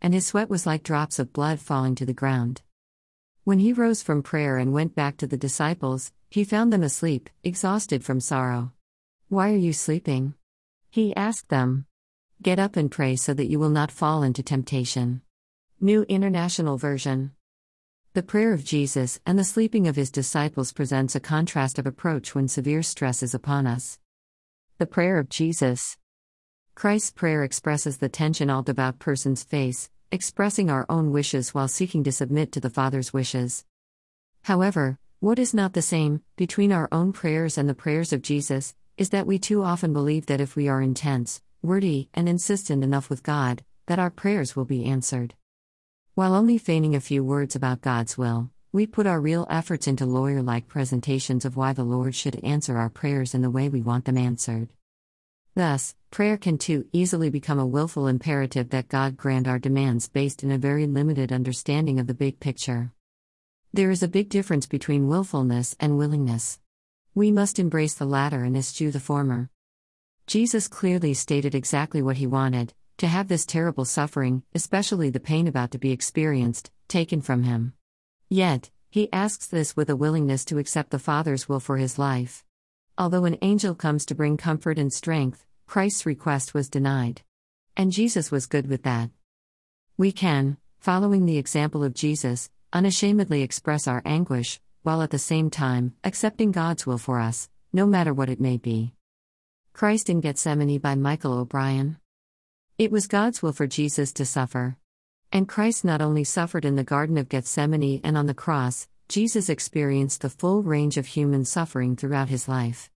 and his sweat was like drops of blood falling to the ground. When he rose from prayer and went back to the disciples, he found them asleep, exhausted from sorrow. Why are you sleeping? He asked them. Get up and pray so that you will not fall into temptation. New International Version. The prayer of Jesus and the sleeping of his disciples presents a contrast of approach when severe stress is upon us. The prayer of Jesus. Christ's prayer expresses the tension all devout persons face, expressing our own wishes while seeking to submit to the Father's wishes. However, what is not the same, between our own prayers and the prayers of Jesus, is that we too often believe that if we are intense, wordy, and insistent enough with God, that our prayers will be answered. While only feigning a few words about God's will, we put our real efforts into lawyer like presentations of why the Lord should answer our prayers in the way we want them answered. Thus, prayer can too easily become a willful imperative that God grant our demands based in a very limited understanding of the big picture. There is a big difference between willfulness and willingness. We must embrace the latter and eschew the former. Jesus clearly stated exactly what he wanted to have this terrible suffering, especially the pain about to be experienced, taken from him. Yet, he asks this with a willingness to accept the Father's will for his life. Although an angel comes to bring comfort and strength, Christ's request was denied. And Jesus was good with that. We can, following the example of Jesus, unashamedly express our anguish, while at the same time accepting God's will for us, no matter what it may be. Christ in Gethsemane by Michael O'Brien. It was God's will for Jesus to suffer. And Christ not only suffered in the Garden of Gethsemane and on the cross, Jesus experienced the full range of human suffering throughout his life.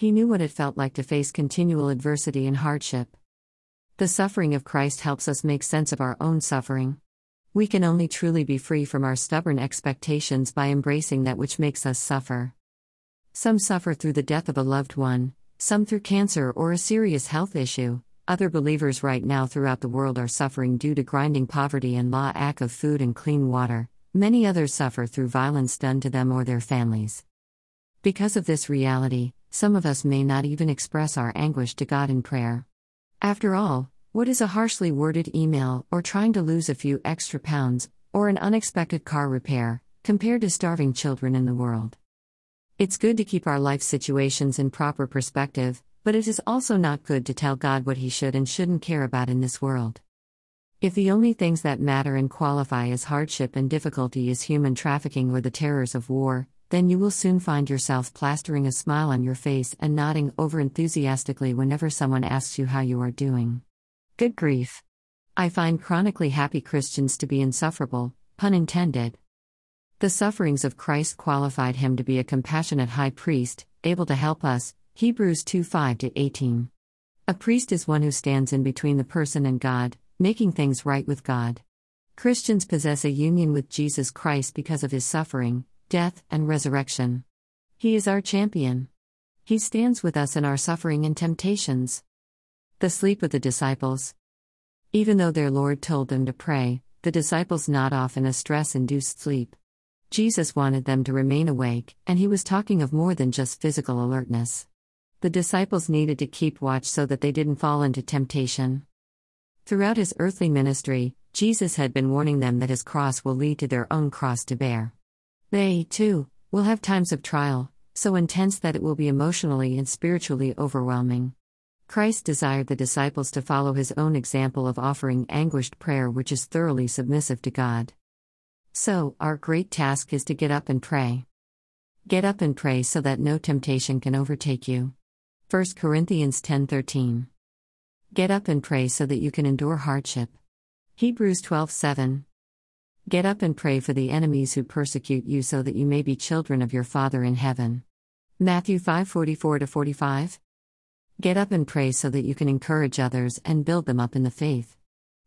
He knew what it felt like to face continual adversity and hardship. The suffering of Christ helps us make sense of our own suffering. We can only truly be free from our stubborn expectations by embracing that which makes us suffer. Some suffer through the death of a loved one, some through cancer or a serious health issue. Other believers right now throughout the world are suffering due to grinding poverty and lack of food and clean water. Many others suffer through violence done to them or their families. Because of this reality, some of us may not even express our anguish to God in prayer. After all, what is a harshly worded email, or trying to lose a few extra pounds, or an unexpected car repair, compared to starving children in the world? It's good to keep our life situations in proper perspective, but it is also not good to tell God what He should and shouldn't care about in this world. If the only things that matter and qualify as hardship and difficulty is human trafficking or the terrors of war, then you will soon find yourself plastering a smile on your face and nodding over enthusiastically whenever someone asks you how you are doing. Good grief. I find chronically happy Christians to be insufferable, pun intended. The sufferings of Christ qualified him to be a compassionate high priest, able to help us. Hebrews 2 5 18. A priest is one who stands in between the person and God, making things right with God. Christians possess a union with Jesus Christ because of his suffering, death, and resurrection. He is our champion. He stands with us in our suffering and temptations. The sleep of the disciples. Even though their Lord told them to pray, the disciples nod off in a stress induced sleep. Jesus wanted them to remain awake, and he was talking of more than just physical alertness. The disciples needed to keep watch so that they didn't fall into temptation. Throughout his earthly ministry, Jesus had been warning them that his cross will lead to their own cross to bear. They, too, will have times of trial, so intense that it will be emotionally and spiritually overwhelming. Christ desired the disciples to follow his own example of offering anguished prayer, which is thoroughly submissive to God. So, our great task is to get up and pray. Get up and pray so that no temptation can overtake you. 1 Corinthians 10:13. Get up and pray so that you can endure hardship. Hebrews 12:7. Get up and pray for the enemies who persecute you so that you may be children of your Father in heaven. Matthew 5:44 45. Get up and pray so that you can encourage others and build them up in the faith.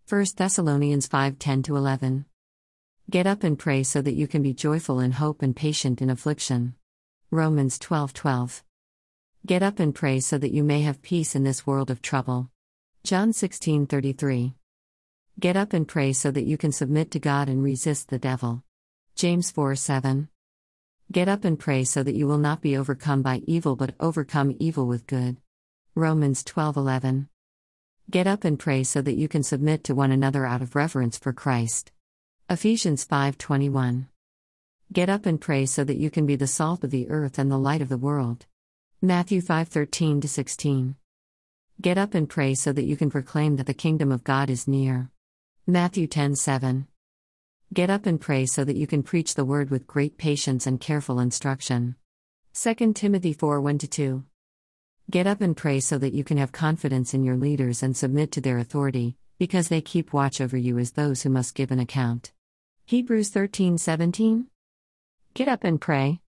1 Thessalonians 5:10 11. Get up and pray so that you can be joyful in hope and patient in affliction. Romans 12:12. Get up and pray so that you may have peace in this world of trouble. John 16:33. Get up and pray so that you can submit to God and resist the devil. James 4 7. Get up and pray so that you will not be overcome by evil but overcome evil with good. Romans 12:11. Get up and pray so that you can submit to one another out of reverence for Christ. Ephesians 5:21. Get up and pray so that you can be the salt of the earth and the light of the world. Matthew 5:13 to 16. Get up and pray so that you can proclaim that the kingdom of God is near. Matthew 10:7. Get up and pray so that you can preach the word with great patience and careful instruction. 2 Timothy 4 1 2. Get up and pray so that you can have confidence in your leaders and submit to their authority, because they keep watch over you as those who must give an account. Hebrews 13 17. Get up and pray.